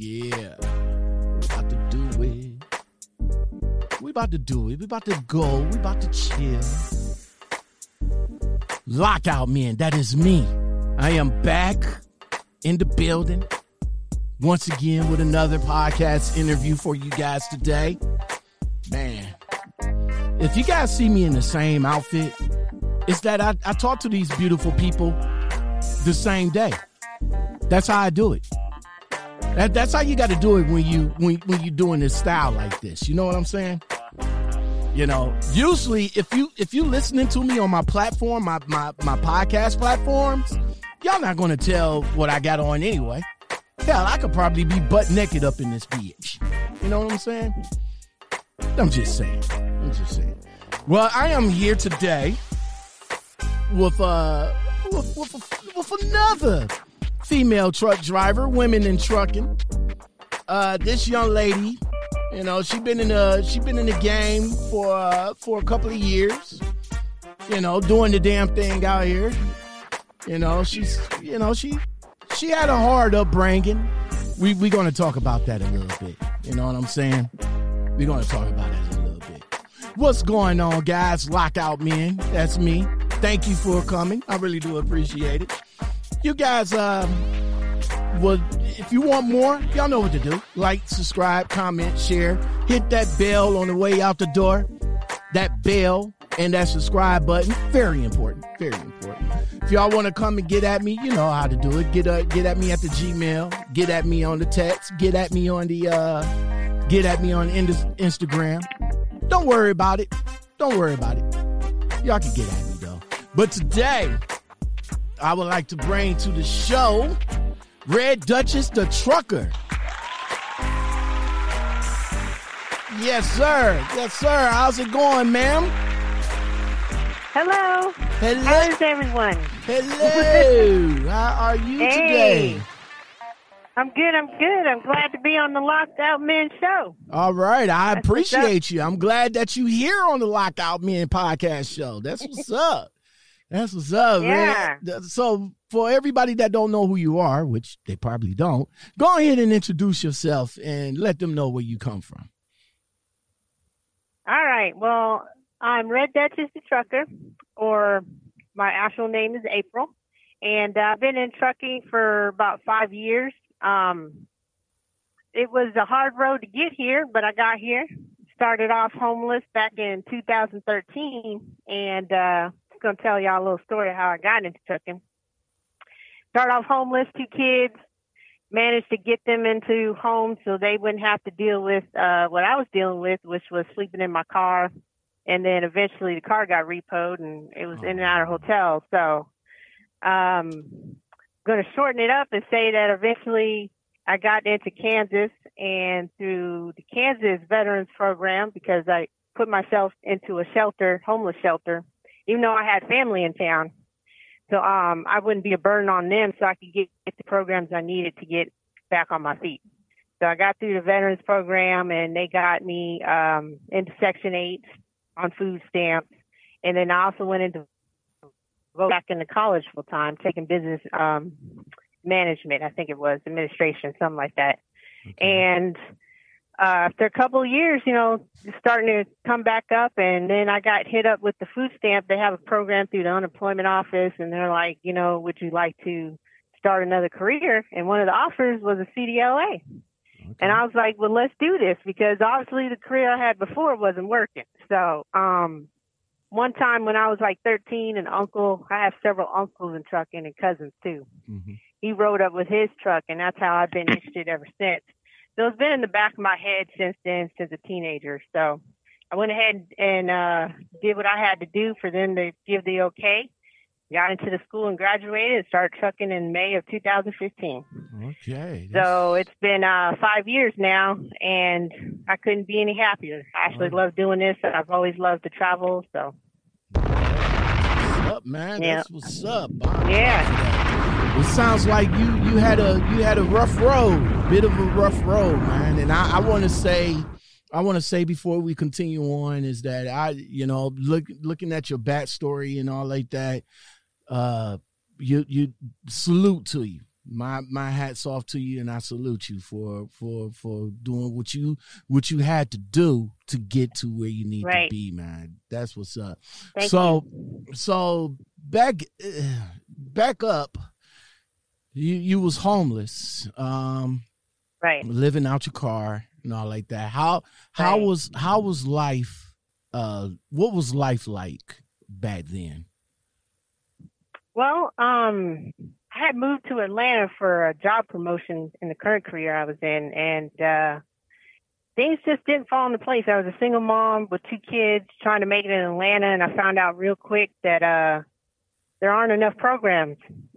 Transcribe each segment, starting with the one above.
Yeah. We about to do it. We about to do it. We about to go. We about to chill. Lockout men, that is me. I am back in the building once again with another podcast interview for you guys today. Man, if you guys see me in the same outfit, it's that I, I talk to these beautiful people the same day. That's how I do it. That, that's how you got to do it when you when when you're doing this style like this. You know what I'm saying? You know, usually if you if you listening to me on my platform, my my my podcast platforms, y'all not gonna tell what I got on anyway. Hell, I could probably be butt naked up in this bitch. You know what I'm saying? I'm just saying. I'm just saying. Well, I am here today with uh with, with, with another female truck driver, women in trucking. Uh, this young lady, you know, she been in the she been in the game for uh, for a couple of years. You know, doing the damn thing out here. You know, she's you know she she had a hard upbringing. We we gonna talk about that a little bit. You know what I'm saying? We're gonna talk about that a little bit. What's going on, guys? Lockout men. That's me. Thank you for coming. I really do appreciate it. You guys, um, well, if you want more, y'all know what to do. Like, subscribe, comment, share. Hit that bell on the way out the door. That bell and that subscribe button, very important. Very important. If y'all want to come and get at me, you know how to do it. Get uh, get at me at the Gmail. Get at me on the text. Get at me on the uh, get at me on Instagram. Don't worry about it. Don't worry about it. Y'all can get at me though. But today, I would like to bring to the show Red Duchess the Trucker. Yes, sir. Yes, sir. How's it going, ma'am? Hello. Hello. How's everyone? Hello. How are you Hey. today? I'm good. I'm good. I'm glad to be on the Locked Out Men show. All right. I That's appreciate you. I'm glad that you here on the Lockout Men podcast show. That's what's up. That's what's up, man. So for everybody that don't know who you are, which they probably don't, go ahead and introduce yourself and let them know where you come from. All right. Well, I'm Red Duchess the Trucker, or my actual name is April, and I've been in trucking for about five years. Um, it was a hard road to get here, but I got here. Started off homeless back in 2013, and uh, gonna tell y'all a little story of how I got into trucking. Started off homeless, two kids, managed to get them into homes so they wouldn't have to deal with uh, what I was dealing with, which was sleeping in my car. And then eventually the car got repoed and it was in and out of hotels. So, um, going to shorten it up and say that eventually I got into Kansas and through the Kansas Veterans Program because I put myself into a shelter, homeless shelter, even though I had family in town. So um, I wouldn't be a burden on them, so I could get, get the programs I needed to get back on my feet. So I got through the Veterans Program, and they got me um, into Section Eight on food stamps, and then I also went into go back into college full time, taking business um, management. I think it was administration, something like that. And uh, after a couple of years, you know, starting to come back up, and then I got hit up with the food stamp. They have a program through the unemployment office, and they're like, you know, would you like to start another career? And one of the offers was a CDLA. And I was like, well, let's do this because obviously the career I had before wasn't working. So, um, one time when I was like 13, an uncle, I have several uncles in trucking and cousins too. Mhm. He rode up with his truck, and that's how I've been interested ever since. So it's been in the back of my head since then, since a teenager. So I went ahead and uh, did what I had to do for them to give the okay. Got into the school and graduated and started trucking in May of 2015. Okay. So it's been uh, five years now, and I couldn't be any happier. I actually love doing this. I've always loved to travel. So What's up, man? Yeah. That's what's up. Bob. yeah, It sounds like you you had a you had a rough road, bit of a rough road, man. And I, I want to say, I want to say before we continue on is that I, you know, look looking at your backstory and all like that, uh, you you salute to you. my my hats off to you and I salute you for for for doing what you what you had to do to get to where you need Right. to be, man. That's what's up. Thank so so back back up you you was homeless um Right. living out your car and all like that how how Right. was how was life uh what was life like back then Well, um, I had moved to Atlanta for a job promotion in the current career I was in, and uh, things just didn't fall into place. I was a single mom with two kids trying to make it in Atlanta, and I found out real quick that uh, there aren't enough programs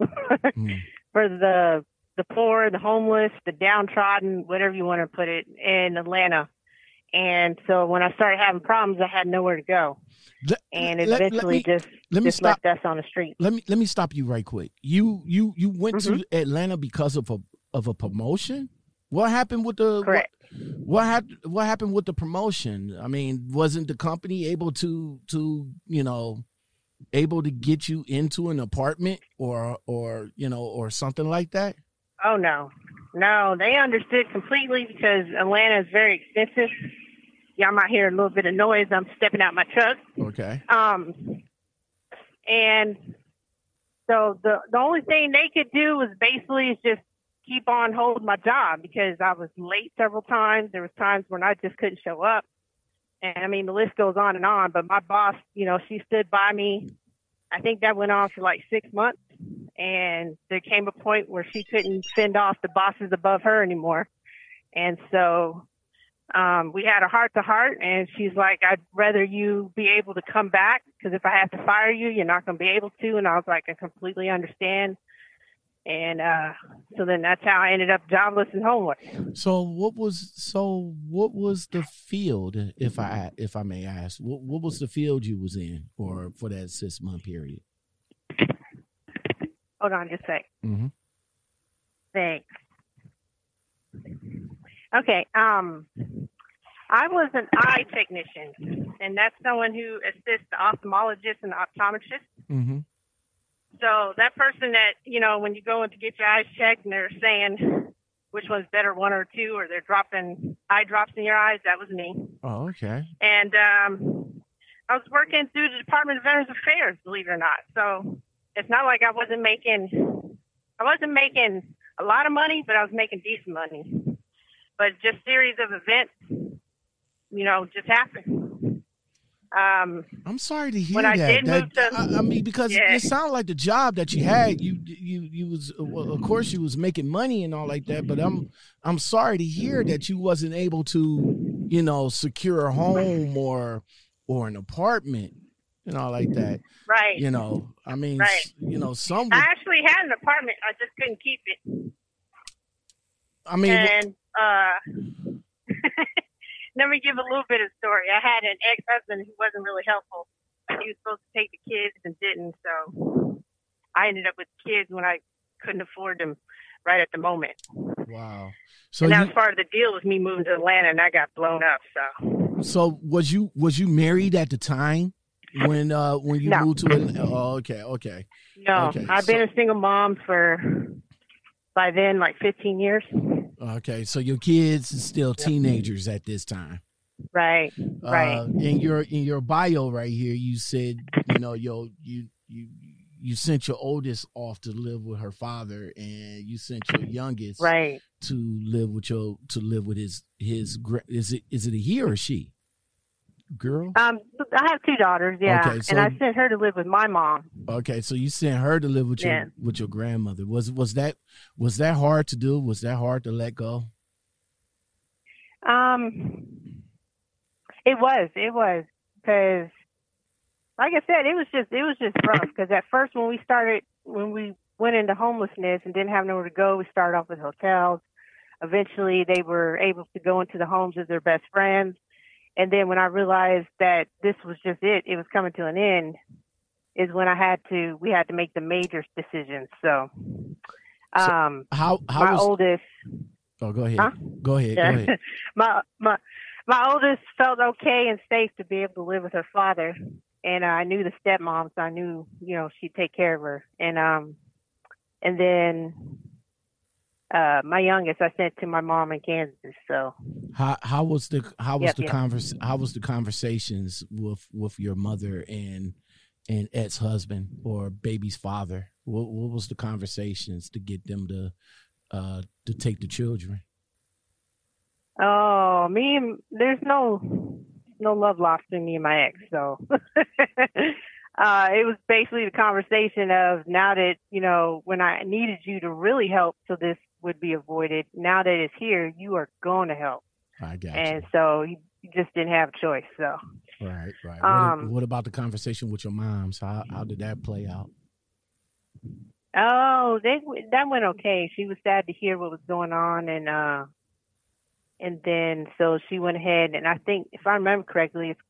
Mm. For the the poor, the homeless, the downtrodden, whatever you want to put it, in Atlanta. And so when I started having problems, I had nowhere to go, Let- and it let- let eventually me- just let me just stop left us on the street. let me let me stop you right quick you you you went Mm-hmm. to atlanta because of a of a promotion what happened with the Correct. what, what happened what happened with the promotion i mean wasn't the company able to to you know able to get you into an apartment or or you know or something like that Oh no, no, they understood completely because Atlanta is very expensive. Y'all might hear a little bit of noise. I'm stepping out my truck. okay Um, and so the the only thing they could do was basically just keep on holding my job because I was late several times. There was times when I just couldn't show up, and I mean the list goes on and on. But my boss, you know, she stood by me. I think that went on for like six months, and there came a point where she couldn't fend off the bosses above her anymore, and so um, we had a heart to heart, and she's like, "I'd rather you be able to come back because if I have to fire you, you're not going to be able to." And I was like, "I completely understand." And uh, so then that's how I ended up jobless and homeless. so what was so what was the field if i if i may ask what, what was the field you was in or for that six month period Hold on just a sec. mm-hmm. Thanks. Okay. Um, I was an eye technician, and that's someone who assists the ophthalmologist and the optometrist. Mm-hmm. So that person that you know, when you go in to get your eyes checked, and they're saying which one's better, one or two, or they're dropping eye drops in your eyes, that was me. oh okay And um, I was working through the Department of Veterans Affairs, believe it or not. So it's not like I wasn't making, I wasn't making a lot of money, but I was making decent money. But just series of events, you know, just happened. Um, I'm sorry to hear When I that. did That- move to- I, I mean, because Yeah. it sounded like the job that you had, you you you was well, of course you was making money and all like that. But I'm I'm sorry to hear that you wasn't able to, you know, secure a home or or an apartment, and all like that. right. You know, I mean, Right. you know, some. I actually had an apartment. I just couldn't keep it. I mean, and uh, let me give a little bit of story. I had an ex-husband who wasn't really helpful. He was supposed to take the kids and didn't, so I ended up with kids when I couldn't afford them right at the moment. wow. So and that you, was part of the deal with me moving to Atlanta, and I got blown up. So so was you was you married at the time when uh when you No. moved to Atlanta? Oh, okay, okay. no, Okay, I've been a single mom for by then like 15 years. Okay, so your kids is still teenagers at this time. Right, right. Uh, in your in your bio right here, you said you know yo you you you sent your oldest off to live with her father, and you sent your youngest right. to live with your to live with his his is it is it a he or a she? Girl. Um, I have two daughters, yeah, Okay, so- and I sent her to live with my mom. Okay, so you sent her to live with your Yeah. with your grandmother. Was was that was that hard to do? Was that hard to let go? Um, it was, it was, because, like I said, it was just, it was just rough. Because at first, when we started, when we went into homelessness and didn't have nowhere to go, we started off with hotels. Eventually, they were able to go into the homes of their best friends. And then when I realized that this was just it, it was coming to an end, is when I had to, we had to make the major decisions. So, So- um, How how my was? oldest, oh, go ahead. Huh? Go ahead. Go ahead. my my my oldest felt okay and safe to be able to live with her father, and uh, I knew the stepmom, so I knew you know she'd take care of her. And um, and then uh, my youngest I sent to my mom in Kansas. So how how was the how was Yep, the yep. convers how was the conversations with with your mother and and Ed's husband or baby's father? What what was the conversations to get them to uh to take the children? Oh, me there's no no love lost between me and my ex. So uh it was basically the conversation of now that, you know, when I needed you to really help so this would be avoided, now that it's here, you are going to help. I got And so you, you just didn't have a choice. So. Right, right. um, what, what about the conversation with your moms? How how did that play out? Oh, they that went okay. She was sad to hear what was going on, and uh, and then so she went ahead, and I think if I remember correctly, it's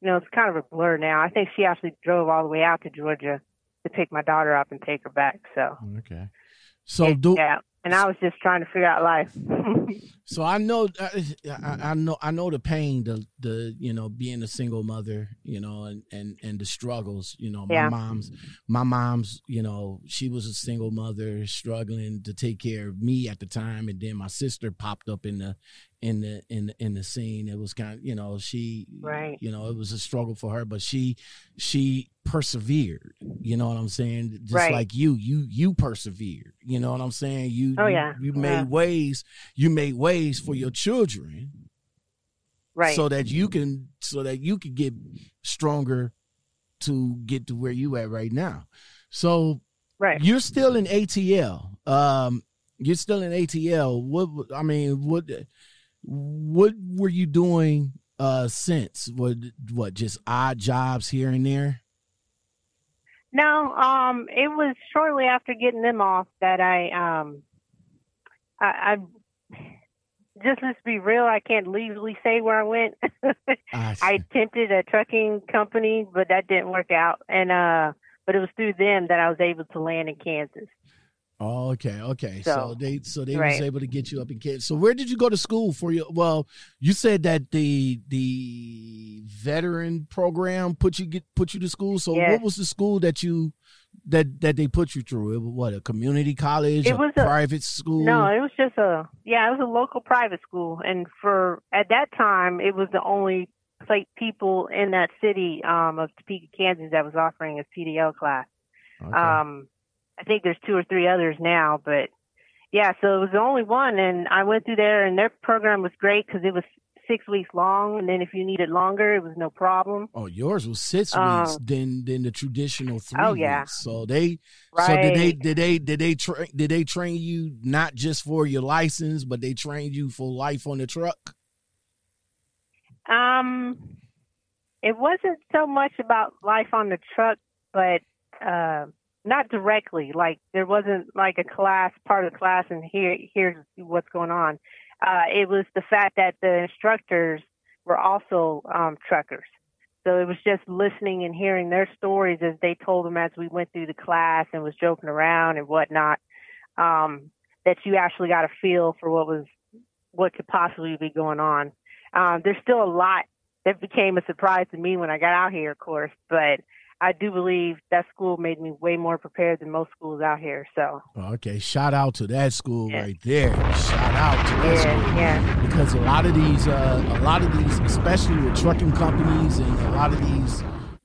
you know it's kind of a blur now. I think she actually drove all the way out to Georgia to pick my daughter up and take her back. So Okay. So do yeah, and I was just trying to figure out life. So I know, I, I I know, I know the pain, the the you know being a single mother, you know, and and and the struggles. You know, my Yeah. mom's, my mom's, you know, she was a single mother struggling to take care of me at the time, and then my sister popped up in the in the in in the scene. It was kind of, you know, she, Right. you know, it was a struggle for her, but she she persevered. You know what I'm saying? Just Right. like you, you you persevered. You know what I'm saying? You Oh, you- yeah. you Yeah. made ways you made ways for your children right. so that you can so that you can get stronger to get to where you at right now so right. you're still in atl um you're still in atl what i mean what what were you doing uh since what what just odd jobs here and there No, um, it was shortly after getting them off that I, um, I, I just let's be real. I can't legally say where I went. I, I attempted a trucking company, but that didn't work out. And uh, but it was through them that I was able to land in Kansas. Oh, okay, okay. So, So, they so they was able to get you up in Kansas. So where did you go to school for your? Well, you said that the the veteran program put you get put you to school. So Yes. what was the school that you that that they put you through? It was what a community college, It a was a- private school. No, it was just a yeah, it was a local private school, and for at that time, it was the only like people in that city um, of Topeka, Kansas, that was offering a CDL class. Okay. Um, I think there's two or three others now, but yeah, so it was the only one, and I went through there, and their program was great because it was six weeks long, and then if you needed longer, it was no problem. oh, yours was six um, weeks than than the traditional three. Oh yeah. weeks. So they Right? so did they did they did they train did they train you not just for your license, but they trained you for life on the truck? Um, it wasn't so much about life on the truck, but uh, not directly. Like there wasn't like a class part of the class, and here here's what's going on. Uh, it was the fact that the instructors were also um, truckers, so it was just listening and hearing their stories as they told them as we went through the class and was joking around and whatnot. Um, that you actually got a feel for what was what could possibly be going on. Um, there's still a lot that became a surprise to me when I got out here, of course, but I do believe that school made me way more prepared than most schools out here. So, Okay, shout out to that school Yeah. right there. Shout out to that yeah, school yeah, because a lot of these, uh, a lot of these, especially with trucking companies and a lot of these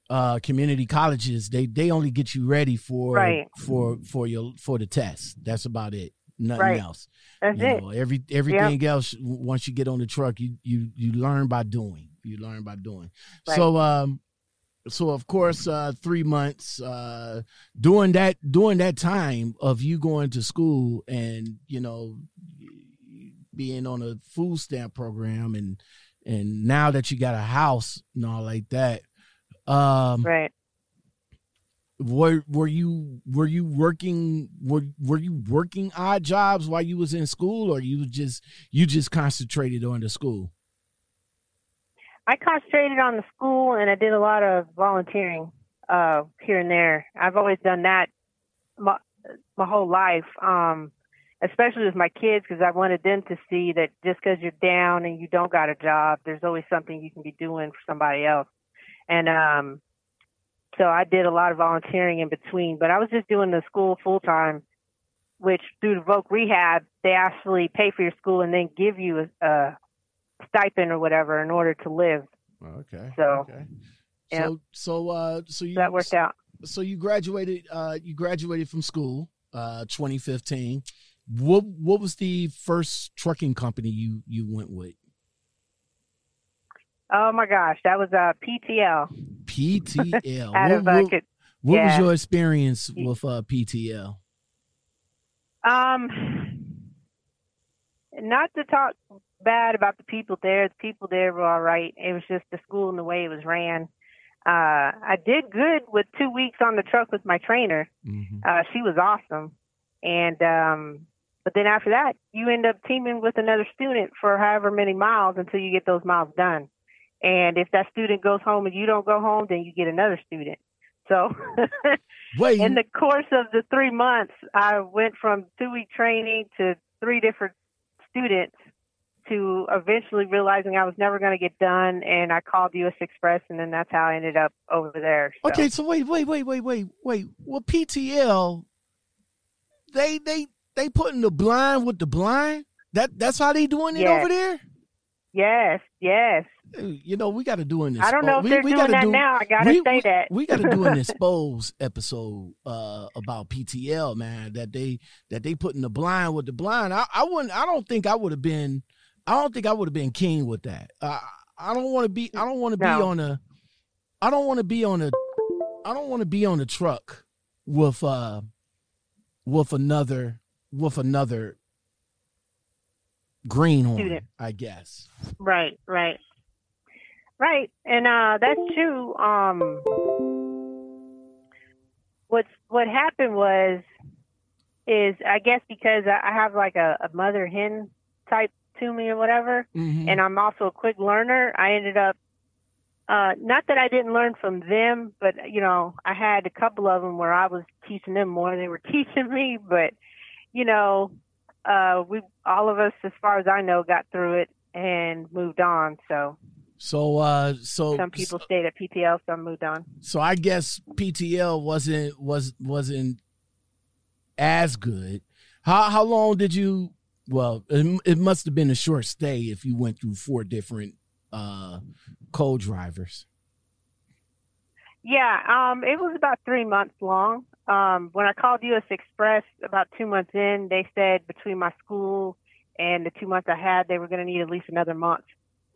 uh, community colleges, they they only get you ready for Right. for for your for the test. That's about it. Nothing Right. else. that's you it. know, every everything else once you get on the truck, you you you learn by doing. You learn by doing. Right. So um so of course uh 3 months uh during that during that time of you going to school and you know being on a food stamp program and and now that you got a house and all like that um Right. were were you were you working were were you working odd jobs while you was in school or you just you just concentrated on the school I concentrated on the school and I did a lot of volunteering uh, here and there. I've always done that my, my whole life, um, especially with my kids, because I wanted them to see that just because you're down and you don't got a job, there's always something you can be doing for somebody else. And um, so I did a lot of volunteering in between, but I was just doing the school full time which through the Voc Rehab, they actually pay for your school and then give you a, a stipend or whatever in order to live. Okay. So, okay. yeah. So so uh so you That worked out. so you graduated uh you graduated from school uh 2015 what what was the first trucking company you you went with Oh my gosh, that was uh, PTL ptl out what, of uh, what- Kit- what was your experience with uh ptl Um, not to talk bad about the people there. The people there were all right. It was just the school and the way it was ran. Uh, I did good with two weeks on the truck with my trainer. Mhm. Uh, she was awesome. And, um, but then after that, you end up teaming with another student for however many miles until you get those miles done. And if that student goes home and you don't go home, then you get another student. So in the course of the three months, I went from two week training to three different students to eventually realizing I was never going to get done. And I called US Xpress, and then that's how I ended up over there. So. okay so wait wait wait wait wait wait well ptl they they they putting the blind with the blind that that's how they doing it Yes. over there Yes, yes. you know we got to do in this I don't know if we, they're we doing gotta that do, now. I got to we- say that. we got to do an expose episode uh about PTL man that they that they putting the blind with the blind. I, I wouldn't. I don't think I would have been. I don't think I would have been keen with that. Uh, I don't want to be. I don't want to be on a. I don't want to be on a. I don't want to be on a truck with uh with another with another greenhorn. I guess. Right, right. Right. And uh that's true. Um what's what happened was is I guess because I I have like a, a mother hen type to me or whatever, Mhm. and I'm also a quick learner, I ended up uh not that I didn't learn from them, but you know, I had a couple of them where I was teaching them more than they were teaching me, but you know, uh we all of us as far as I know got through it and moved on. So so uh so some people stayed at PTL, some moved on. So I guess PTL wasn't was wasn't as good. How how long did you? Well, it, it must have been a short stay if you went through four different uh co-drivers. Yeah, um, it was about three months long. Um, when I called U.S. Xpress about two months in, they said between my school and the two months I had, they were going to need at least another month.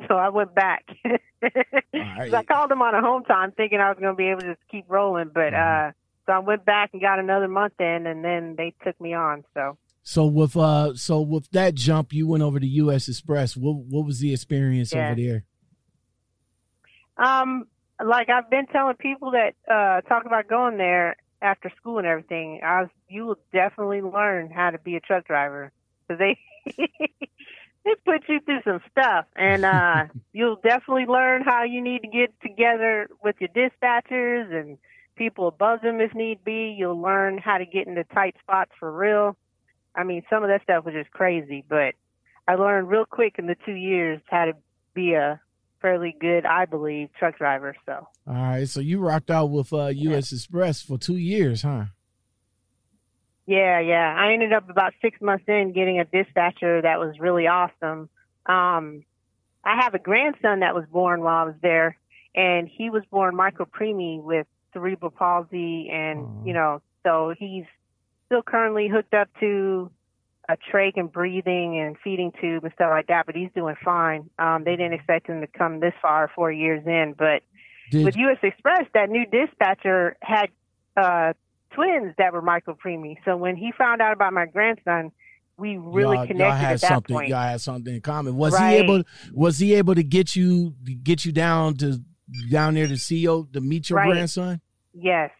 So I went back. right. So I called them on a home time, thinking I was going to be able to just keep rolling. But Mhm. uh, so I went back and got another month in, and then they took me on. So So with uh so with that jump, you went over to U.S. Xpress. What what was the experience Yeah. over there? Um, like I've been telling people that uh talk about going there after school and everything. I was, you will definitely learn how to be a truck driver because they they put you through some stuff, and uh you'll definitely learn how you need to get together with your dispatchers and people above them if need be. You'll learn how to get into tight spots for real. I mean, some of that stuff was just crazy, but I learned real quick in the two years how to be a fairly good, I believe, truck driver. So All right, so you rocked out with uh U.S. Xpress for two years, huh? yeah, yeah. I ended up about six months in getting a dispatcher that was really awesome. Um, I have a grandson that was born while I was there, and he was born micropreemie with cerebral palsy, and you know, so he's still currently hooked up to a trach and breathing and feeding tube and stuff like that, but he's doing fine. Um, they didn't expect him to come this far four years in, but Did with U.S. Xpress, that new dispatcher had uh, twins that were micropreemie. So when he found out about my grandson, we really y'all, connected y'all had at that something. point. Y'all had something in common. Was Right. he able? Was he able to get you get you down to down there to see your to meet your Right. grandson? Yes.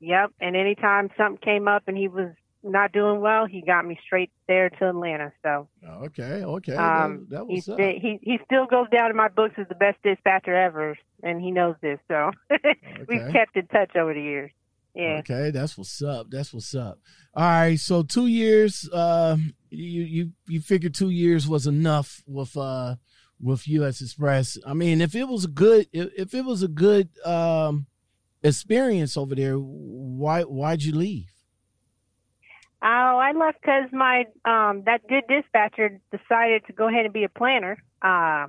Yep. And anytime something came up and he was not doing well, he got me straight there to Atlanta. So Okay, okay, um, that, that was up. he he still goes down in my books as the best dispatcher ever, and he knows this. So we've kept in touch over the years. Yeah. Okay, that's what's up. That's what's up. All right, so two years. Uh, you you you figured two years was enough with uh with U.S. Xpress. I mean, if it was a good if, if it was a good um experience over there, why why'd you leave? Oh, I left because my um that good dispatcher decided to go ahead and be a planner. Uh,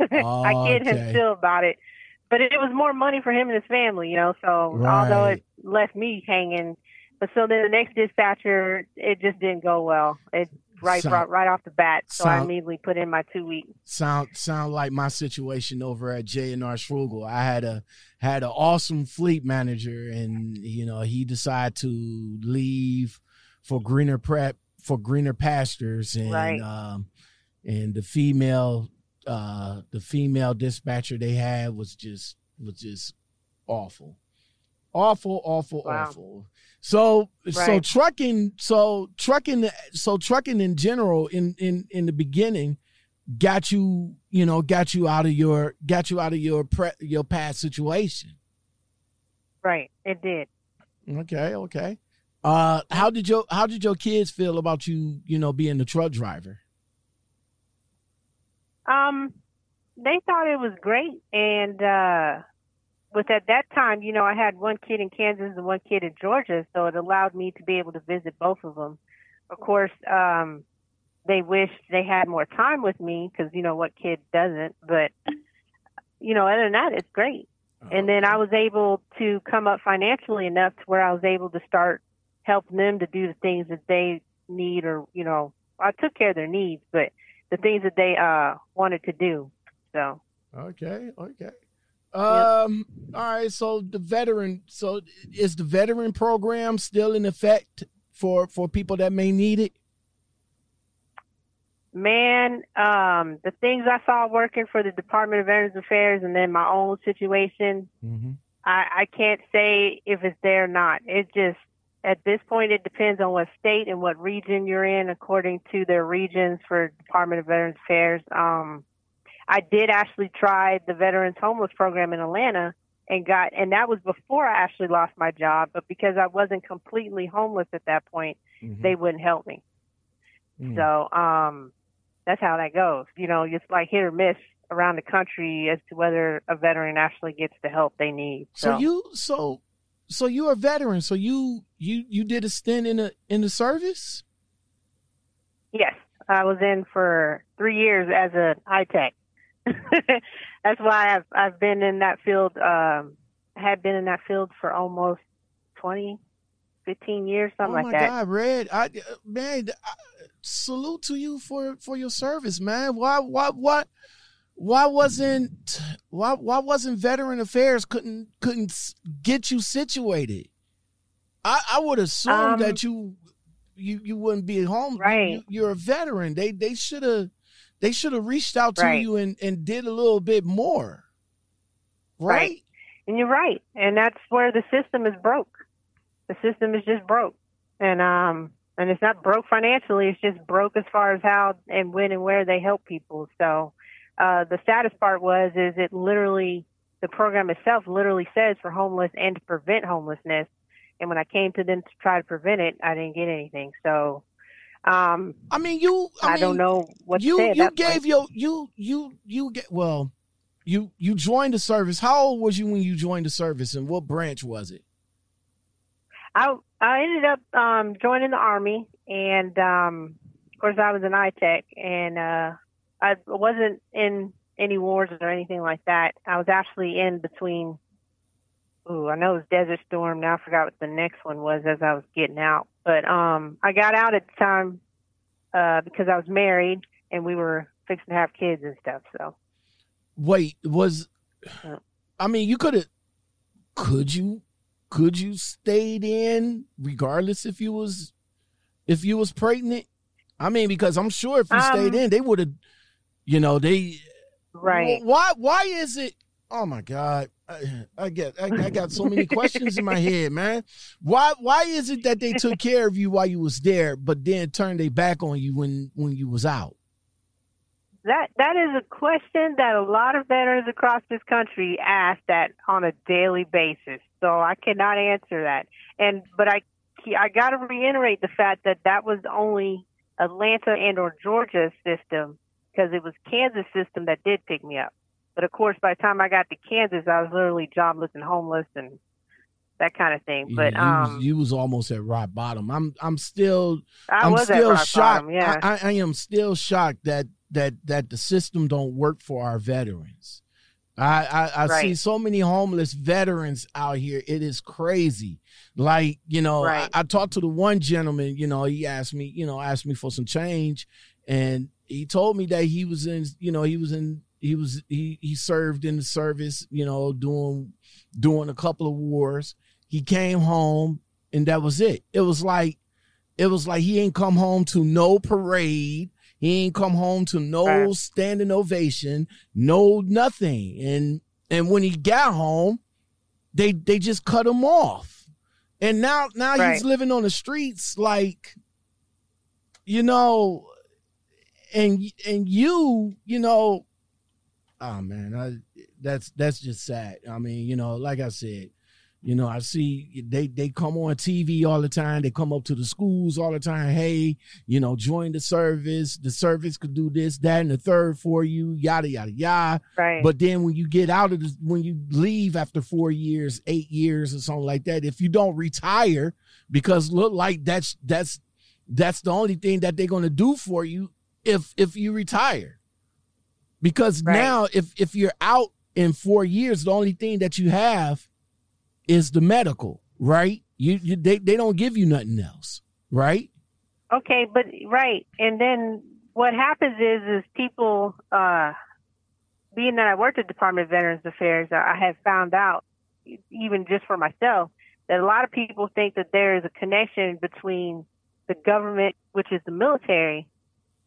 I kid him still about it, but it, it, was more money for him and his family, you know. So right. although it left me hanging, but so then the next dispatcher, it just didn't go well. It right sound, right off the bat. So sound, I immediately put in my two weeks. Sound sound like my situation over at J and R Schugel. I had a had an awesome fleet manager, and you know he decided to leave for greener prep for greener pastures, and right. um, and the female uh, the female dispatcher they had was just was just awful, awful, awful, wow. awful. So right. so trucking so trucking so trucking in general in in in the beginning got you you know got you out of your got you out of your pre, your past situation. Right, it did. Okay, okay. Uh, how did your how did your kids feel about you you know being the truck driver? Um, they thought it was great, and uh, with at that time, you know, I had one kid in Kansas and one kid in Georgia, so it allowed me to be able to visit both of them. Of course, um, they wished they had more time with me because you know what kid doesn't, but you know, other than that, it's great. And then I was able to come up financially enough to where I was able to start helping them to do the things that they need, or you know, I took care of their needs, but the things that they uh wanted to do. So okay, okay. Um. Yep. All right. So the veteran. So is the veteran program still in effect for for people that may need it? Man, um, the things I saw working for the Department of Veterans Affairs, and then my own situation, mm-hmm. I, I can't say if it's there or not. It just at this point it depends on what state and what region you're in, according to their regions for Department of Veterans Affairs. Um, I did actually try the Veterans Homeless Program in Atlanta and got, and that was before I actually lost my job, but because I wasn't completely homeless at that point, mm-hmm. they wouldn't help me. Mm. So, um, that's how that goes. You know, it's like hit or miss around the country as to whether a veteran actually gets the help they need. So, so you, so, so you're a veteran. So you, you, you did a stint in a, in the service? Yes. I was in for three years as an ITAC. that's why I've I've been in that field. Um, had been in that field for almost 20, 15 years, something oh like that. Oh my God, Red! I man, I, salute to you for for your service, man. Why why why why wasn't why why wasn't Veteran Affairs couldn't couldn't get you situated? I I would assume um, that you you you wouldn't be at home. Right, you, are a veteran. They they should have they should have reached out to right. you and, and did a little bit more. Right? right? And you're right. And that's where the system is broke. The system is just broke. And um and it's not broke financially, it's just broke as far as how and when and where they help people. So uh the saddest part was is it literally the program itself literally says for homeless and to prevent homelessness. And when I came to them to try to prevent it, I didn't get anything. So um, I mean, you. I, I mean, don't know what you. you gave your you you you get well. You you joined the service. How old was you when you joined the service, and what branch was it? I I ended up um, joining the army, and um, of course I was an ITAC, and uh, I wasn't in any wars or anything like that. I was actually in between. Ooh, I know it was Desert Storm. Now I forgot what the next one was as I was getting out. But um, I got out at the time uh, because I was married and we were fixing to have kids and stuff. So, wait, was I mean, you could have, could you, could you stayed in regardless if you was, if you was pregnant? I mean, because I'm sure if you um, stayed in, they would have, you know, they. Right. Why? Why is it? Oh my God. I, I get I, I, got so many questions in my head, man. Why why is it that they took care of you while you was there, but then turned their back on you when when you was out? That that is a question that a lot of veterans across this country ask that on a daily basis. So I cannot answer that. And but I I got to reiterate the fact that that was only Atlanta and or Georgia system because it was Kansas system that did pick me up. But of course, by the time I got to Kansas, I was literally jobless and homeless and that kind of thing. But yeah, um, you was almost at rock bottom. I'm I'm still I am was still shocked. bottom. Yeah, I, I, I am still shocked that that that the system don't work for our veterans. I I, I Right. see so many homeless veterans out here. It is crazy. Like you know, Right. I, I talked to the one gentleman. You know, he asked me. You know, asked me for some change, and he told me that he was in. You know, he was in. He was he he served in the service. You know, doing doing a couple of wars. He came home, and that was it. It was like it was like he ain't come home to no parade. He ain't come home to no standing ovation, no nothing. And and when he got home, they they just cut him off. And now now he's living on the streets like you know and and you, you know, oh man, I, that's that's just sad. I mean, you know, like I said, you know, I see they they come on TV all the time. They come up to the schools all the time. Hey, you know, join the service. The service could do this, that, and the third for you. Yada yada yada. right. But then when you get out of the, when you leave after four years, eight years, or something like that, if you don't retire, because look like that's that's that's the only thing that they're gonna do for you if if you retire. Because Right. now if if you're out in four years, the only thing that you have is the medical, right? You, you they, they don't give you nothing else, right? Okay, but right, and then what happens is is people, uh, being that I worked at Department of Veterans Affairs, I have found out, even just for myself, that a lot of people think that there is a connection between the government, which is the military,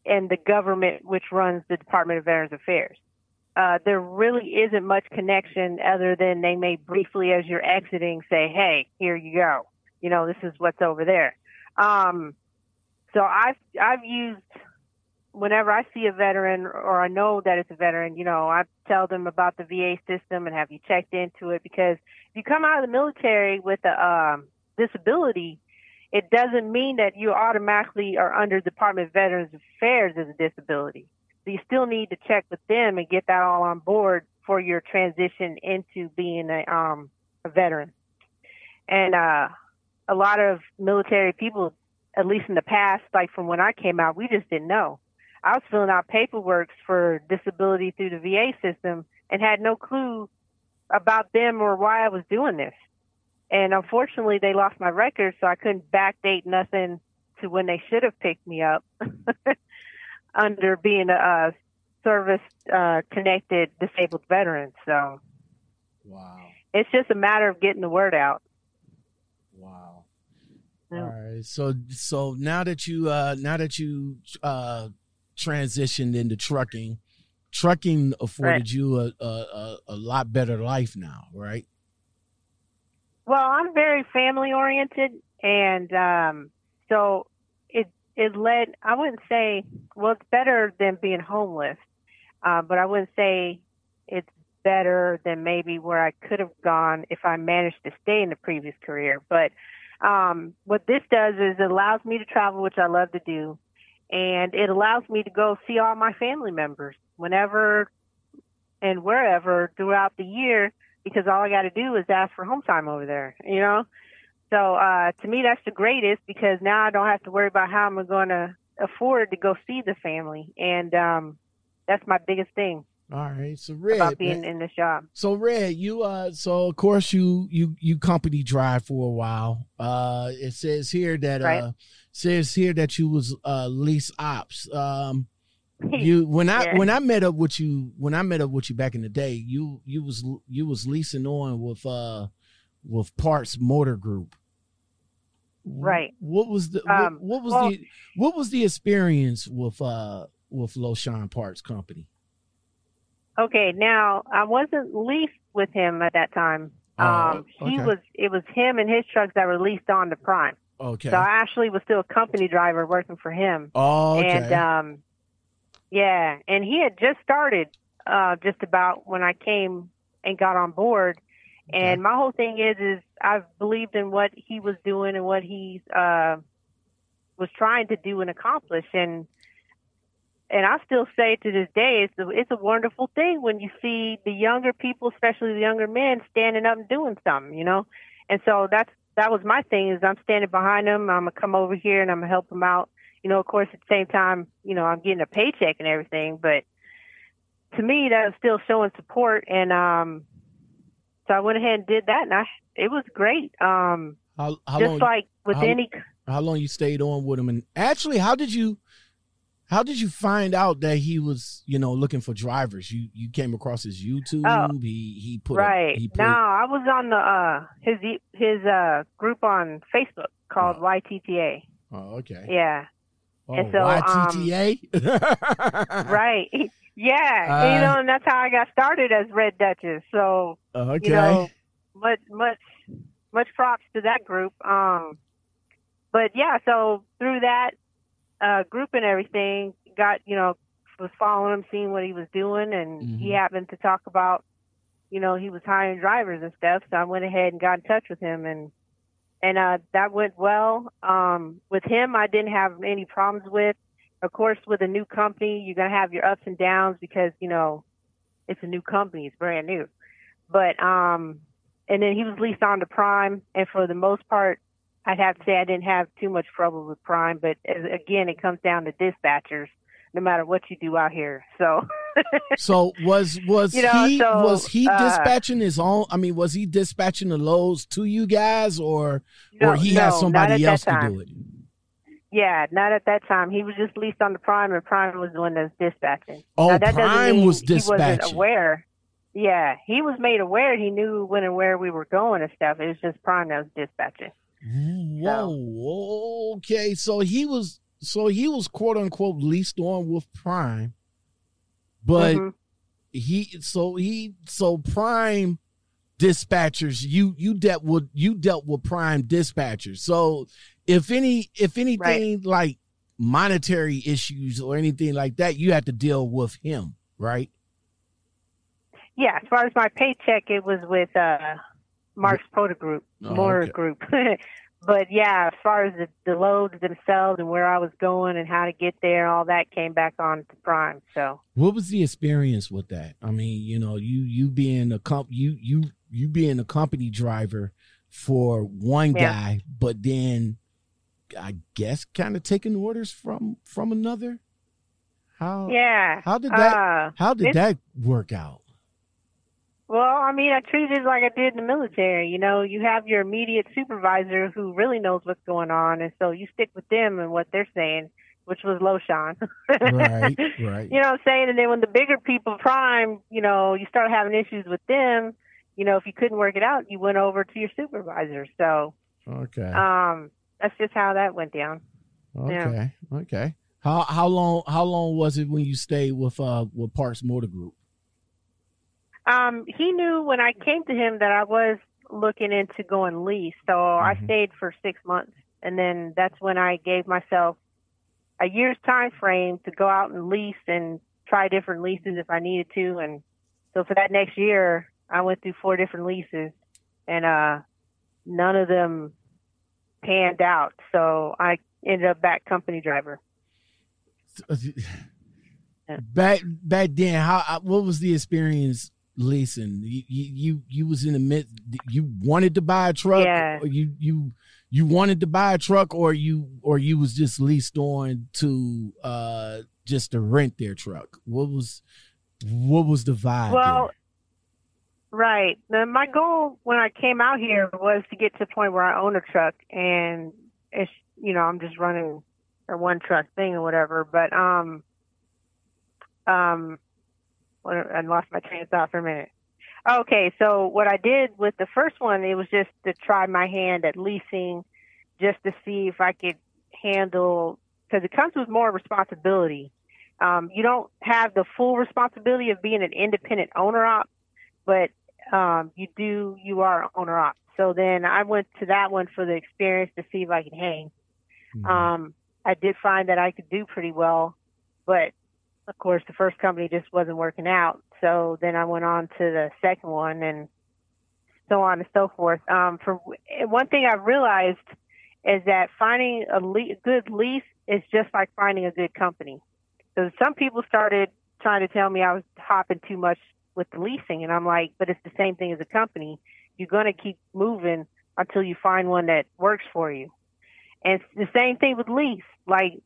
and the government, which runs the Department of Veterans Affairs. Uh, there really isn't much connection other than they may briefly, as you're exiting, say, "Hey, here you go. You know, this is what's over there." Um, so I've I've used whenever I see a veteran or I know that it's a veteran, you know, I tell them about the VA system and have you checked into it because if you come out of the military with a um, disability, it doesn't mean that you automatically are under Department of Veterans Affairs as a disability. So you still need to check with them and get that all on board for your transition into being a um a veteran. And uh a lot of military people at least in the past, like from when I came out, we just didn't know. I was filling out paperwork for disability through the VA system and had no clue about them or why I was doing this. And unfortunately, they lost my record, so I couldn't backdate nothing to when they should have picked me up under being a, uh service uh, connected disabled veteran. So Wow. it's just a matter of getting the word out. Wow. Yeah. All right. So so now that you uh now that you uh transitioned into trucking, trucking afforded Right. you a, a a a lot better life now, right? Well, I'm very family oriented, and um, so it it led. I wouldn't say well, it's better than being homeless, uh, but I wouldn't say it's better than maybe where I could have gone if I managed to stay in the previous career. But um, what this does is it allows me to travel, which I love to do, and it allows me to go see all my family members whenever and wherever throughout the year because all I got to do is ask for home time over there, you know? So, uh, to me, that's the greatest because now I don't have to worry about how I'm going to afford to go see the family. And, um, that's my biggest thing All right. So Red, about being man- in this job. so Red, you uh so of course you you you company drive for a while. Uh it says here that Right. uh says here that you was uh lease ops. Um you when I Yeah. when I met up with you when I met up with you back in the day, you you was you was leasing on with uh with Parts Motor Group. Right. What was the Um, what, what was well- the what was the experience with uh with Loshan Parts Company? Okay. Now I wasn't leased with him at that time. Oh, Um, he okay. was, it was him and his trucks that were leased on to Prime. Okay. So I actually was still a company driver working for him. oh, okay. And um yeah, and he had just started uh just about when I came and got on board. And my whole thing is is I've believed in what he was doing and what he uh was trying to do and accomplish and and I still say to this day it's a, it's a wonderful thing when you see the younger people, especially the younger men, standing up and doing something, you know. And so that's that was my thing is I'm standing behind him. I'm gonna come over here and I'm gonna help him out. You know, of course, at the same time, you know, I'm getting a paycheck and everything, but to me, that was still showing support. And um, so I went ahead and did that, and I it was great. Um, how, how just long, like with how- any, how long you stayed on with him and actually how did you how did you find out that he was you know looking for drivers you you came across his youtube Oh, he he put right? he put No, I was on the uh his his uh group on Facebook called Oh. YTTA. oh okay Yeah, oh, and so, um, YTTA right. Yeah, Uh, you know, and that's how I got started as Red Duchess. So okay you know, much much much props to that group. Um, but yeah, so through that uh, group and everything, got you know was following him, seeing what he was doing, and he Mhm. happened to talk about you know he was hiring drivers and stuff. So I went ahead and got in touch with him, and and uh, that went well. Um, with him, I didn't have any problems with. Of course, with a new company, you're gonna have your ups and downs because you know it's a new company, it's brand new. But um, and then he was leased on to Prime, and for the most part, I'd have to say I didn't have too much trouble with Prime. But as, again, it comes down to dispatchers, no matter what you do out here. So so was was You know, he so, was he uh, dispatching his own i mean was he dispatching the loads to you guys or no, or he no, had somebody else to do it Yeah, not at that time. He was just leased on the Prime, and Prime was the one that dispatching. oh Now, that prime was He wasn't aware. Yeah, he was made aware. He knew when and where we were going and stuff. It was just Prime that was dispatching. Whoa. Okay. So he was so he was quote unquote leased on with Prime. But Mhm. he so he so Prime dispatchers, you you dealt with you dealt with Prime dispatchers. So if any if anything like monetary issues or anything like that, you had to deal with him, right? Yeah, as far as my paycheck, it was with uh, Mark's Poda Group, Oh, Moore okay. Group. but yeah, as far as the, the loads themselves and where I was going and how to get there, all that came back on to Prime. So What was the experience with that? I mean, you know, you you being a comp you you you being a company driver for one Yeah. guy, but then I guess kind of taking orders from from another. How yeah, how did that Uh, how did that work out? Well, I mean, I treated it like I did in the military. You know, you have your immediate supervisor who really knows what's going on, and so you stick with them and what they're saying, which was Loshan. Right, right. You know what I'm saying? And then when the bigger people prime, you know, you start having issues with them, you know, if you couldn't work it out, you went over to your supervisor. So, Okay. um, that's just how that went down. Okay. Okay. How how long how long was it when you stayed with uh with Parks Motor Group? Um, he knew when I came to him that I was looking into going lease. So I Mhm. stayed for six months. And then that's when I gave myself a year's time frame to go out and lease and try different leases if I needed to. And so for that next year, I went through four different leases and, uh, none of them panned out. So I ended up back company driver. back back then how uh, what was the experience leasing you you you, was in the mid you wanted to buy a truck Yeah. or you you you wanted to buy a truck or you or you was just leased on to uh just to rent their truck what was what was the vibe Well, right. Now, my goal when I came out here was to get to the point where I own a truck and it's, you know, I'm just running a one truck thing or whatever. But, um, um, I lost my train of thought for a minute. Okay. So what I did with the first one, it was just to try my hand at leasing just to see if I could handle, because it comes with more responsibility um, you don't have the full responsibility of being an independent owner op, but um, you do you are owner op. So then I went to that one for the experience to see if I could hang. there? Um, I did find that I could do pretty well, but of course the first company just wasn't working out. So then I went on to the second one and so on and so forth. Um, for one thing I've realized is that finding a le- good lease is just like finding a good company. So some people started trying to tell me I was hopping too much with the leasing, and I'm like, but it's the same thing as a company. You're going to keep moving until you find one that works for you. And it's the same thing with lease. Like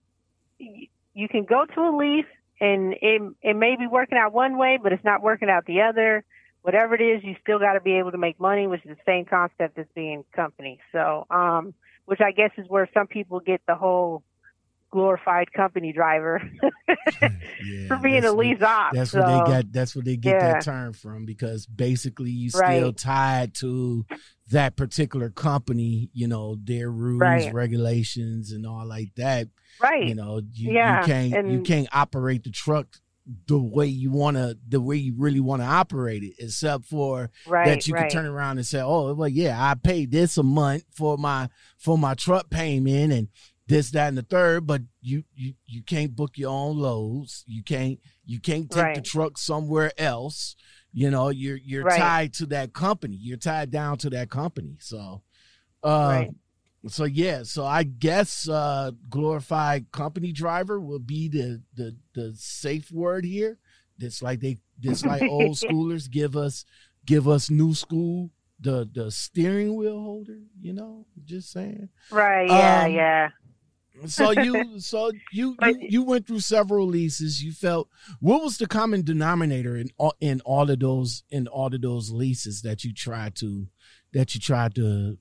you can go to a lease and it it may be working out one way, but it's not working out the other. Whatever it is, you still got to be able to make money, which is the same concept as being company. So, um, which I guess is where some people get the whole glorified company driver yeah, for being a lease op. That's so, what they got. That's what they get yeah. that term from because basically you still right. tied to that particular company. You know their rules, right. regulations, and all like that. Right. You know you, yeah. you can't and, you can't operate the truck the way you want to the way you really want to operate it except for right, that you right. can turn around and say oh well yeah i paid this a month for my for my truck payment and this, that, and the third, but you you you can't book your own loads. You can't you can't take right. the truck somewhere else. You know, you're you're right. tied to that company. You're tied down to that company. So uh right. so yeah, so I guess uh glorified company driver will be the the the safe word here. It's like they it's like old schoolers give us give us new school the the steering wheel holder, you know, just saying. Right, yeah, um, yeah so you so you, you you went through several leases. You felt what was the common denominator in all in all of those in all of those leases that you tried to that you tried to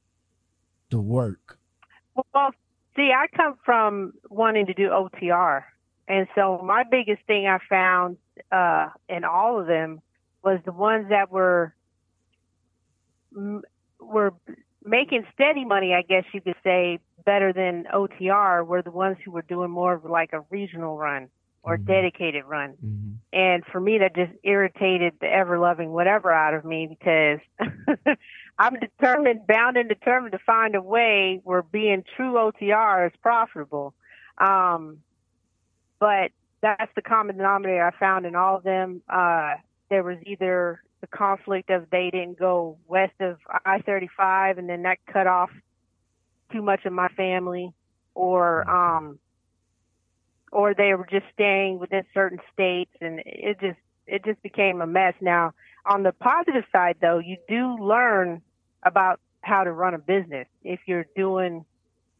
to work? Well see i come from wanting to do otr and so my biggest thing i found uh in all of them was the ones that were were making steady money i guess you could say better than OTR were the ones who were doing more of like a regional run or mm-hmm. dedicated run. Mm-hmm. And for me, that just irritated the ever loving whatever out of me because I'm determined, bound and determined to find a way where being true OTR is profitable. Um, but that's the common denominator I found in all of them. Uh, there was either the conflict of they didn't go west of I-35 and then that cut off too much of my family or um or they were just staying within certain states and it just it just became a mess now on the positive side though you do learn about how to run a business if you're doing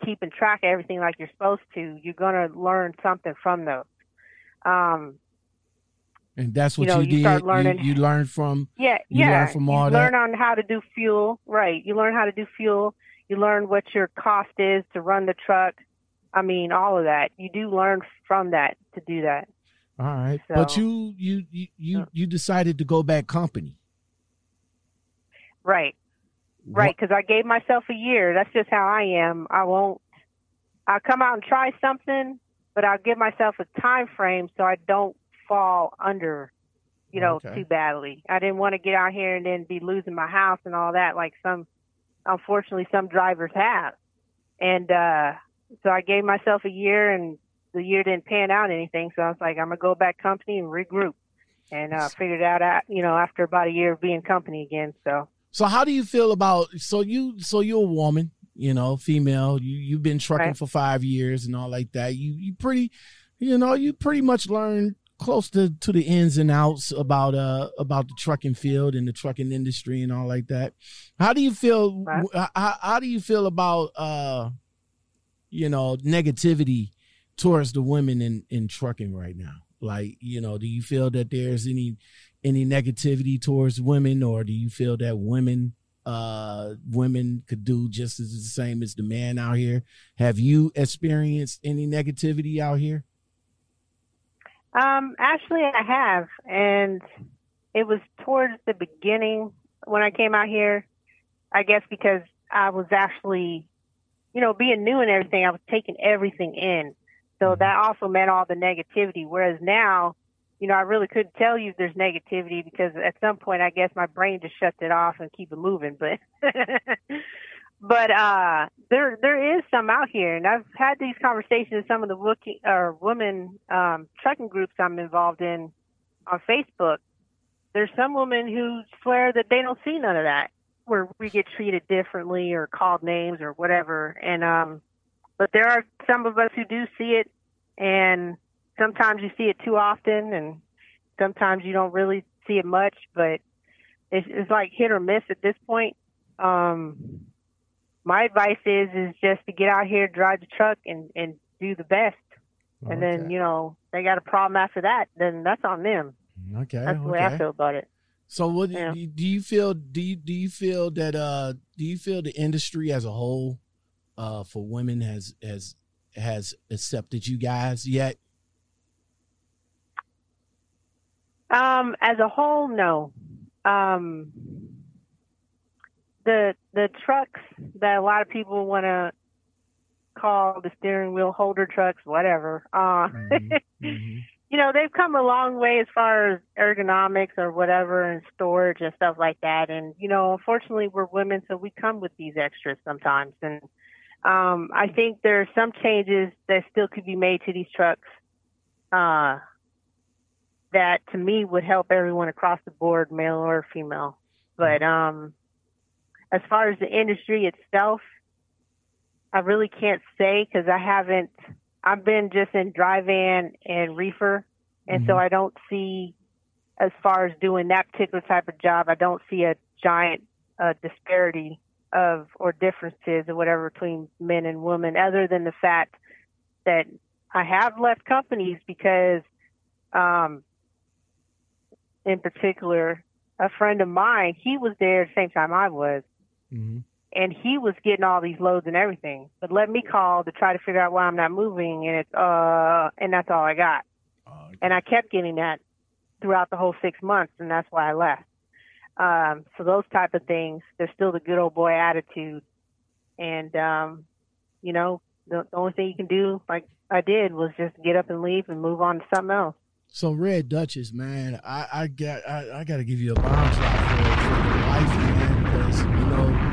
keeping track of everything like you're supposed to you're going to learn something from those um and that's what you, know, you, you did. Learning, you, you learned from yeah, you yeah. From all you that. learn on how to do fuel, right? You learn how to do fuel. You learn what your cost is to run the truck. I mean, all of that. You do learn from that to do that. All right, so, but you you you you, you decided to go back company. Right, right. Because I gave myself a year. That's just how I am. I won't. I'll come out and try something, but I'll give myself a time frame so I don't fall under, you know, okay. too badly. I didn't want to get out here and then be losing my house and all that like some unfortunately some drivers have. And uh, so I gave myself a year, and the year didn't pan out anything. So I was like, I'm gonna go back company and regroup, and uh, figured out, at, you know, after about a year of being company again. So. So how do you feel about so you so you're a woman, you know, female. You you've been trucking right. for five years and all like that. You you pretty, you know, you pretty much learned close to, to the ins and outs about uh about the trucking field and the trucking industry and all like that. How do you feel? Right. How, how do you feel about uh you know negativity towards the women in in trucking right now? Like you know, do you feel that there's any any negativity towards women, or do you feel that women uh women could do just as the same as the man out here? Have you experienced any negativity out here? Um, actually, I have, and it was towards the beginning when I came out here. I guess because I was actually, you know, being new and everything, I was taking everything in. So mm-hmm. that also meant all the negativity. Whereas now, you know, I really couldn't tell you if there's negativity because at some point, I guess my brain just shuts it off and keep it moving. But but uh, there there is some out here, and I've had these conversations with some of the or women um, trucking groups I'm involved in on Facebook. There's some women who swear that they don't see none of that, where we get treated differently or called names or whatever. And um, but there are some of us who do see it, and sometimes you see it too often, and sometimes you don't really see it much. But it's, it's like hit or miss at this point. Um, my advice is is just to get out here, drive the truck, and and do the best. And then you know they got a problem after that, then that's on them. Okay, That's the okay. way I feel about it. So what do Yeah. you, do you feel do you, do you feel that uh do you feel the industry as a whole uh for women has has has accepted you guys yet? Um, as a whole, no. Um, the the trucks that a lot of people want to call the steering wheel holder trucks, whatever. Uh, Mhm, mhm. you know, they've come a long way as far as ergonomics or whatever and storage and stuff like that. And, you know, unfortunately we're women, so we come with these extras sometimes. And, um, I think there are some changes that still could be made to these trucks, uh, that to me would help everyone across the board, male or female. But, um, as far as the industry itself, I really can't say because I haven't, I've been just in dry van and reefer, and so Mhm. I don't see, as far as doing that particular type of job, I don't see a giant uh, disparity of or differences or whatever between men and women, other than the fact that I have left companies because, um, in particular, a friend of mine, he was there at the same time I was Mhm. and he was getting all these loads and everything. But let me call to try to figure out why I'm not moving, and it's uh, and that's all I got. Okay. And I kept getting that throughout the whole six months, and that's why I left. Um, so those type of things, there's still the good old boy attitude, and um, you know, the, the only thing you can do, like I did, was just get up and leave and move on to something else. So Red Duchess, man, I, I got I, I got to give you a bomb shot for, for your life, man, because you know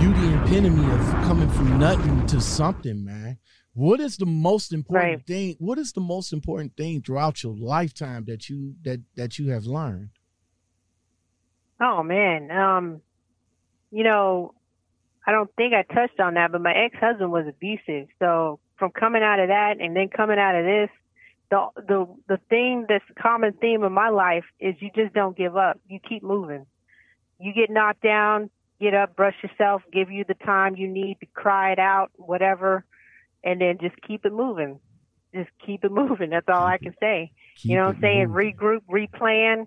you the epitome of coming from nothing to something, man. What is the most important Right. thing? What is the most important thing throughout your lifetime that you that that you have learned? Oh man, um, you know, I don't think I touched on that, but my ex-husband was abusive. So from coming out of that and then coming out of this, the the the thing that's the common theme of my life is you just don't give up. You keep moving. You get knocked down, get up, brush yourself, give you the time you need to cry it out, whatever, and then just keep it moving. Just keep it moving. That's all I can say. Keep you know what I'm saying? moving. Regroup, replan.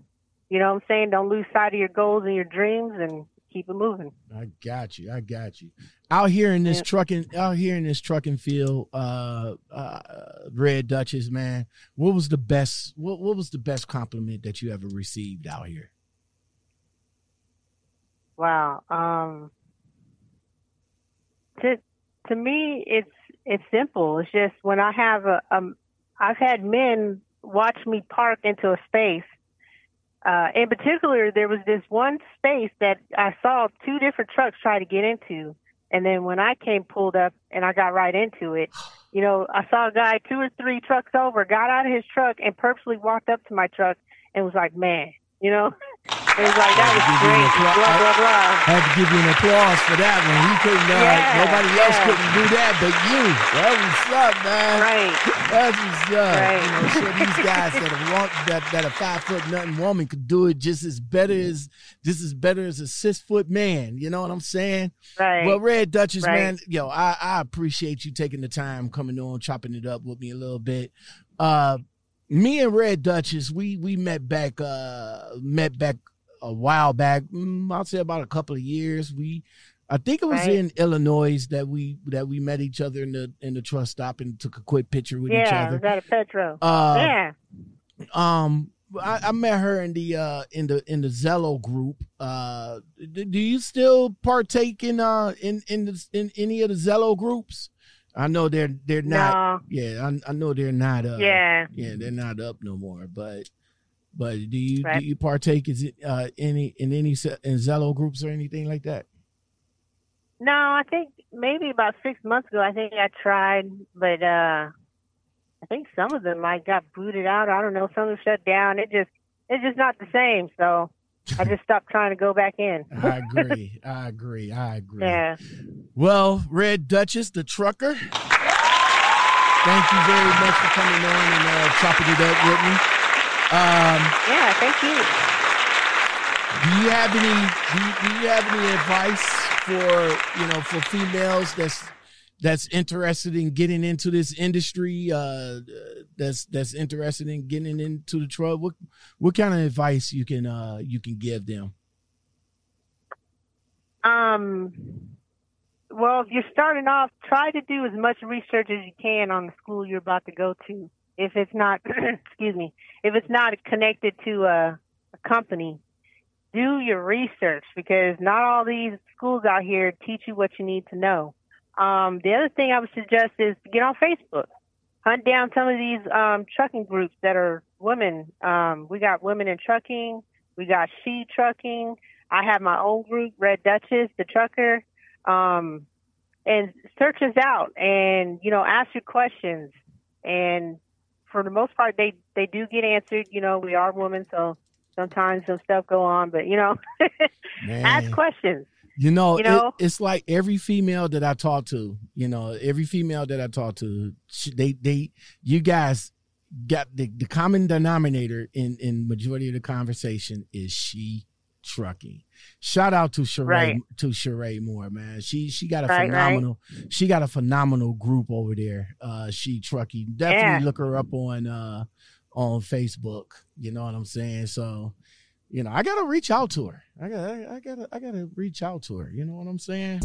You know what I'm saying? Don't lose sight of your goals and your dreams and keep it moving. I got you. I got you. Out here in this Yeah. trucking, out here in this trucking field, uh, uh, Red Duchess, man, what was the best? What what was the best compliment that you ever received out here? Wow. Um to to me it's it's simple. It's just when I have a um I've had men watch me park into a space. Uh in particular there was this one space that I saw two different trucks try to get into and then when I came pulled up and I got right into it, you know, I saw a guy two or three trucks over, got out of his truck and purposely walked up to my truck and was like, Man, you know? It was like that was great, blah blah blah. Had to give you an applause for that one. He couldn't. Uh, Yeah, nobody else couldn't do that, but you. That was up, man. Right. That's what's up. Right. You know, so these guys that a that that a five foot nothing woman could do it just as better as just as better as a six foot man. You know what I'm saying? Right. Well, Red Duchess, Right. man, yo, I, I appreciate you taking the time coming on, chopping it up with me a little bit. Uh, me and Red Duchess, we we met back uh met back a while back. Mm, I'll say about a couple of years. We, I think it was Right. in Illinois that we that we met each other in the in the truck stop and took a quick picture with each yeah, other. was that a Petro? Uh, yeah. um I, I met her in the uh in the in the Zello group. Uh do, do you still partake in uh in in the, in any of the Zello groups? I know they're they're not no. yeah, I, I know they're not uh yeah. yeah, they're not up no more, but but do you Right. do you partake is it uh any in any in Zello groups or anything like that? No, I think maybe about six months ago, I think I tried, but uh I think some of them I got booted out. I don't know, some of them shut down. It just it's just not the same. So I just stopped trying to go back in. I agree. I agree. I agree. Yeah. Well, Red Duchess, the trucker. Thank you very much for coming on and uh, chopping it up with me. Um, Yeah, thank you. do you have any? Do you, do you have any advice for you know for females that's that's interested in getting into this industry uh that's that's interested in getting into the truck what what kind of advice you can uh you can give them? Um well if you're starting off try to do as much research as you can on the school you're about to go to. If it's not excuse me if it's not connected to a, a company do your research because not all these schools out here teach you what you need to know um, the other thing I would suggest is get on Facebook. Hunt down some of these um, trucking groups that are women. Um, we got women in trucking. We got she trucking. I have my own group, Red Duchess, the trucker. Um, and search us out and, you know, ask your questions. And for the most part, they, they do get answered. You know, we are women, so sometimes some stuff go on, but, you know, ask questions. You know, you know? It, it's like every female that I talk to, you know, every female that I talk to, they, they, you guys got the, the common denominator in, in majority of the conversation is she trucking. Shout out to Sheree right. to Sheree Moore, man. She she got a right, phenomenal right. she got a phenomenal group over there. Uh she trucking. Definitely yeah. look her up on uh on Facebook. You know what I'm saying? So you know, I gotta reach out to her. I gotta, I gotta, I gotta reach out to her. You know what I'm saying?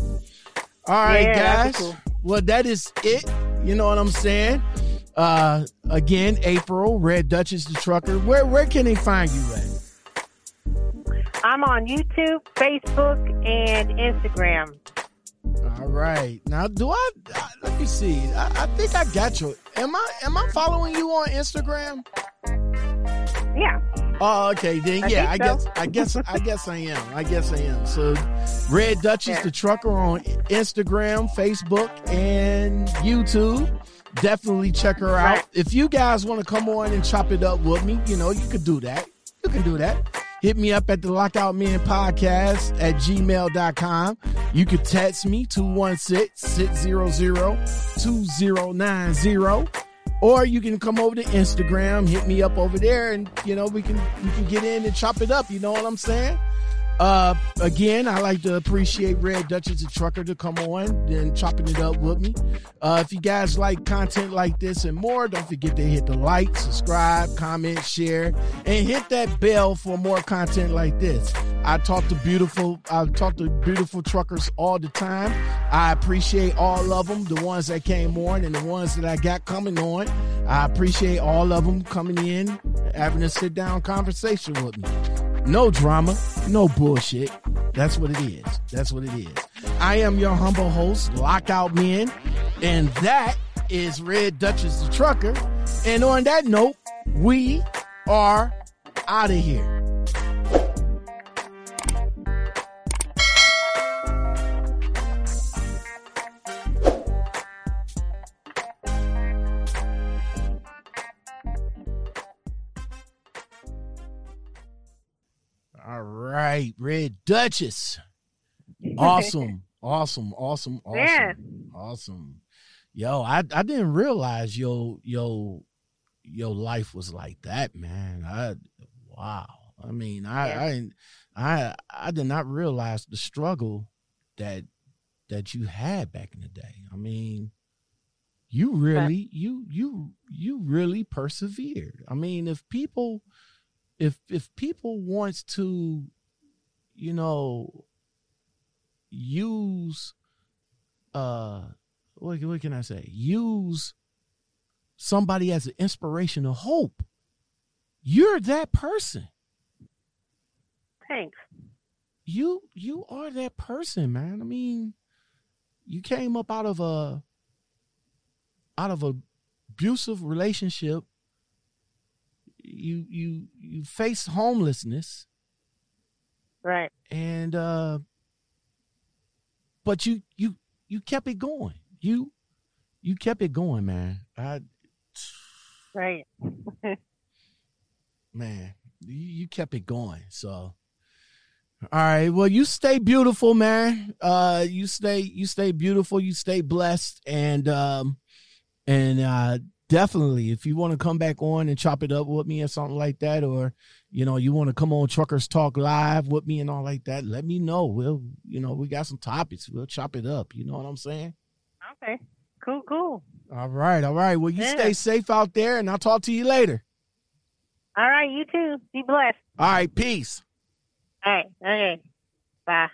All right, yeah, guys. Cool. Well, that is it. You know what I'm saying? Uh, again, April, Red Duchess the Trucker. Where, where can they find you at? I'm on YouTube, Facebook, and Instagram. All right. Now, do I? Uh, let me see. I, I think I got you. Am I? Am I following you on Instagram? Yeah. Oh, okay. Then yeah, I, guess I guess I guess I am. I guess I am. So Red Duchess yeah. the Trucker on Instagram, Facebook, and YouTube. Definitely check her out. Right. If you guys want to come on and chop it up with me, you know, you could do that. You can do that. Hit me up at the Lockout Men Podcast at gmail.com. You could text me 216 600 2090 or you can come over to Instagram, hit me up over there, and you know we can we can get in and chop it up. You know what I'm saying? Uh, again, I like to appreciate Red Duchess the Trucker to come on and chopping it up with me. Uh, if you guys like content like this and more, don't forget to hit the like, subscribe, comment, share, and hit that bell for more content like this. I talk to beautiful, I talk to beautiful truckers all the time. I appreciate all of them, the ones that came on and the ones that I got coming on. I appreciate all of them coming in, having a sit down conversation with me. No drama, no bullshit. That's what it is. That's what it is. I am your humble host, Lockout Men, and that is Red Duchess the Trucker. And on that note, we are out of here. Right, Red Duchess. Awesome, awesome, awesome, awesome, yeah. awesome. Yo, I I didn't realize your your your life was like that, man. I wow. I mean, I yeah. I I I did not realize the struggle that that you had back in the day. I mean, you really you you you really persevered. I mean, if people if if people wants to you know, use uh what, what can I say? Use somebody as an inspiration of hope. You're that person. Thanks. You you are that person, man. I mean, you came up out of a out of a abusive relationship. You you you faced homelessness. Right. And uh but you you you kept it going. You you kept it going, man. I Right. man, you, you kept it going. So all right. Well, you stay beautiful, man. Uh you stay you stay beautiful, you stay blessed and um and uh definitely. If you want to come back on and chop it up with me or something like that, or you know, you want to come on Truckers Talk Live with me and all like that, let me know. We'll, you know, we got some topics. We'll chop it up. You know what I'm saying? Okay. Cool, cool. All right, all right. Well, you yeah. stay safe out there, and I'll talk to you later. All right, you too. Be blessed. All right, peace. All right, okay. Bye.